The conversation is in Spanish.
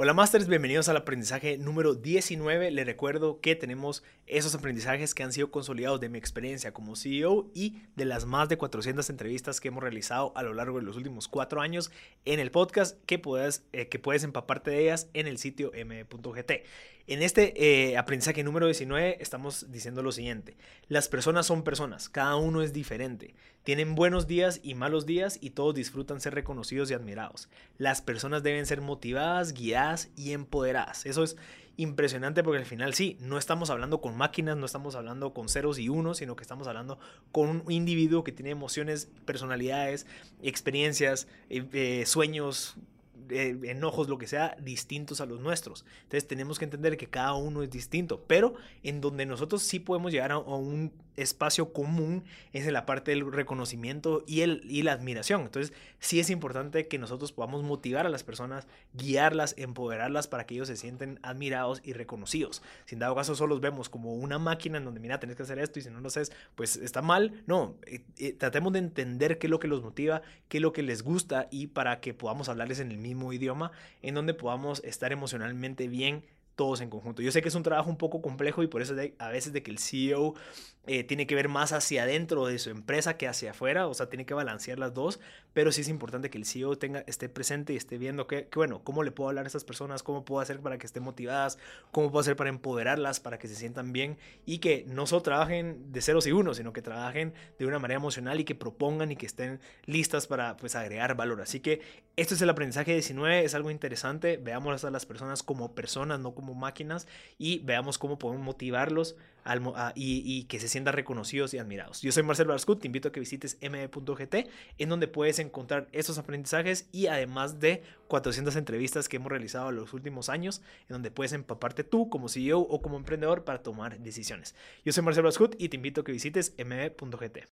Hola Masters, bienvenidos al aprendizaje número 19. Les recuerdo que tenemos esos aprendizajes que han sido consolidados de mi experiencia como CEO y de las más de 400 entrevistas que hemos realizado a lo largo de los últimos cuatro años en el podcast que puedes, eh, que puedes empaparte de ellas en el sitio m.gt. En este eh, aprendizaje número 19 estamos diciendo lo siguiente. Las personas son personas, cada uno es diferente. Tienen buenos días y malos días y todos disfrutan ser reconocidos y admirados. Las personas deben ser motivadas, guiadas y empoderadas. Eso es impresionante porque al final sí, no estamos hablando con máquinas, no estamos hablando con ceros y unos, sino que estamos hablando con un individuo que tiene emociones, personalidades, experiencias, eh, eh, sueños, enojos, lo que sea, distintos a los nuestros. Entonces tenemos que entender que cada uno es distinto, pero en donde nosotros sí podemos llegar a, un espacio común es en la parte del reconocimiento y, el, y la admiración. Entonces sí es importante que nosotros podamos motivar a las personas, guiarlas, empoderarlas para que ellos se sienten admirados y reconocidos. Si en dado caso solo los vemos como una máquina en donde, mira, tenés que hacer esto y si no lo haces, pues está mal. No, eh, eh, tratemos de entender qué es lo que los motiva, qué es lo que les gusta y para que podamos hablarles en el mismo idioma en donde podamos estar emocionalmente bien todos en conjunto. Yo sé que es un trabajo un poco complejo y por eso a veces de que el CEO eh, tiene que ver más hacia adentro de su empresa que hacia afuera, o sea, tiene que balancear las dos, pero sí es importante que el CEO tenga, esté presente y esté viendo que, bueno, cómo le puedo hablar a estas personas, cómo puedo hacer para que estén motivadas, cómo puedo hacer para empoderarlas, para que se sientan bien y que no solo trabajen de ceros y unos, sino que trabajen de una manera emocional y que propongan y que estén listas para pues agregar valor. Así que esto es el aprendizaje 19, es algo interesante, veamos a las personas como personas, no como máquinas y veamos cómo podemos motivarlos y, que se sientan reconocidos y admirados. Yo soy Marcelo Arscut, te invito a que visites me.gt en donde puedes encontrar estos aprendizajes y además de 400 entrevistas que hemos realizado en los últimos años, en donde puedes empaparte tú como CEO o como emprendedor para tomar decisiones. Yo soy Marcelo Arscut y te invito a que visites me.gt.